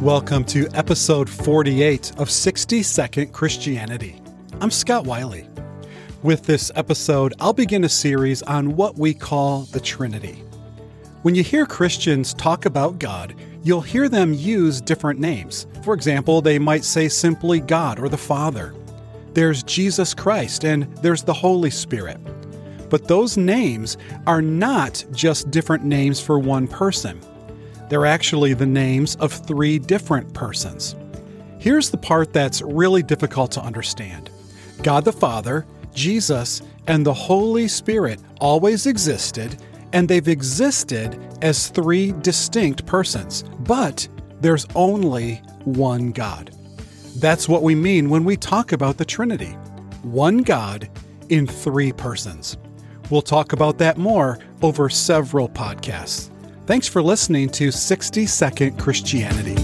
Welcome to episode 48 of 60 Second Christianity. I'm Scott Wiley. With this episode, I'll begin a series on what we call the Trinity. When you hear Christians talk about God, you'll hear them use different names. For example, they might say simply God or the Father. There's Jesus Christ and there's the Holy Spirit. But those names are not just different names for one person. They're actually the names of three different persons. Here's the part that's really difficult to understand God the Father, Jesus, and the Holy Spirit always existed, and they've existed as three distinct persons. But there's only one God. That's what we mean when we talk about the Trinity one God in three persons. We'll talk about that more over several podcasts. Thanks for listening to 60 Second Christianity.